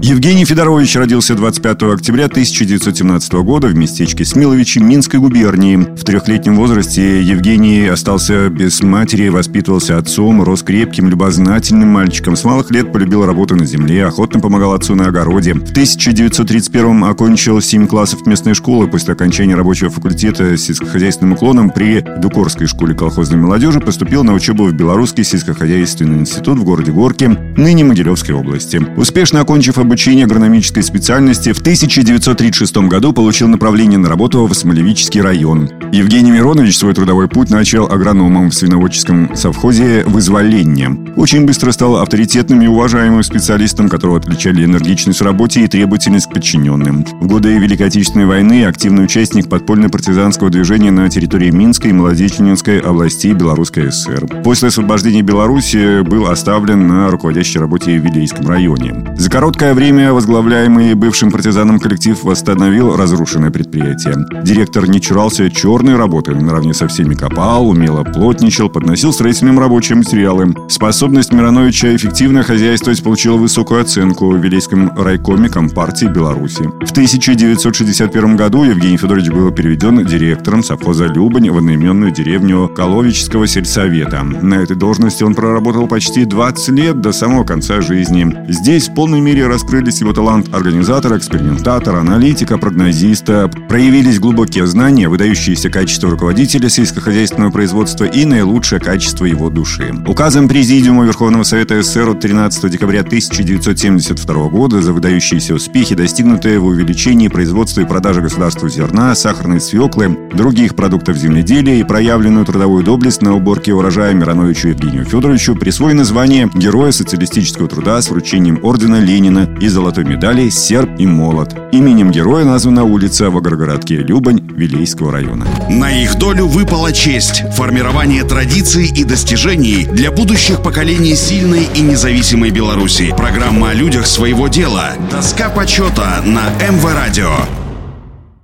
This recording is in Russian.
Евгений Федорович родился 25 октября 1917 года в местечке Смиловичи Минской губернии. В трехлетнем возрасте Евгений остался без матери, воспитывался отцом, рос крепким, любознательным мальчиком. С малых лет полюбил работу на земле, охотно помогал отцу на огороде. В 1931 окончил 7 классов местной школы после окончания рабочего факультета с сельскохозяйственным уклоном при Дукорской школе колхозной молодежи поступил на учебу в Белорусский сельскохозяйственный институт в городе Горки, ныне Могилевской области. Успешно окончив обучение агрономической специальности, в 1936 году получил направление на работу в Смолевический район. Евгений Миронович свой трудовой путь начал агрономом в свиноводческом совхозе «Вызволение». Очень быстро стал авторитетным и уважаемым специалистом, которого отличали энергичность в работе и требовательность к подчиненным. В годы Великой Отечественной войны активный участник подпольно-партизанского движения на территории Минской и Молодечнинской областей Белорусской ССР. После освобождения Беларуси был оставлен на руководящей работе в Вилейском районе. За короткое время возглавляемый бывшим партизаном коллектив восстановил разрушенное предприятие. Директор не чурался черной работы. Наравне со всеми копал, умело плотничал, подносил строительным рабочим материалы. Способность Мироновича эффективно хозяйствовать получила высокую оценку в Вилейском райкоме Компартии Беларуси. В 1961 году Евгений Федорович был переведен директором совхоза Любань в одноименную деревню Коловического сельсовета. На этой должности он проработал почти 20 лет до самого конца жизни. Здесь в полной мере раскрыл раскрылись его талант организатора, экспериментатора, аналитика, прогнозиста, проявились глубокие знания, выдающиеся качества руководителя сельскохозяйственного производства и наилучшее качество его души. Указом Президиума Верховного Совета СССР от 13 декабря 1972 года за выдающиеся успехи, достигнутые в увеличении производства и продажи государству зерна, сахарной свеклы, других продуктов земледелия и проявленную трудовую доблесть на уборке урожая Мироновичу Евгению Федоровичу присвоено звание Героя социалистического труда с вручением ордена Ленина и золотой медали «Серп и молот». Именем героя названа улица в агрогородке Любань Вилейского района. На их долю выпала честь – формирование традиций и достижений для будущих поколений сильной и независимой Беларуси. Программа о людях своего дела. Доска почета на МВ Радио.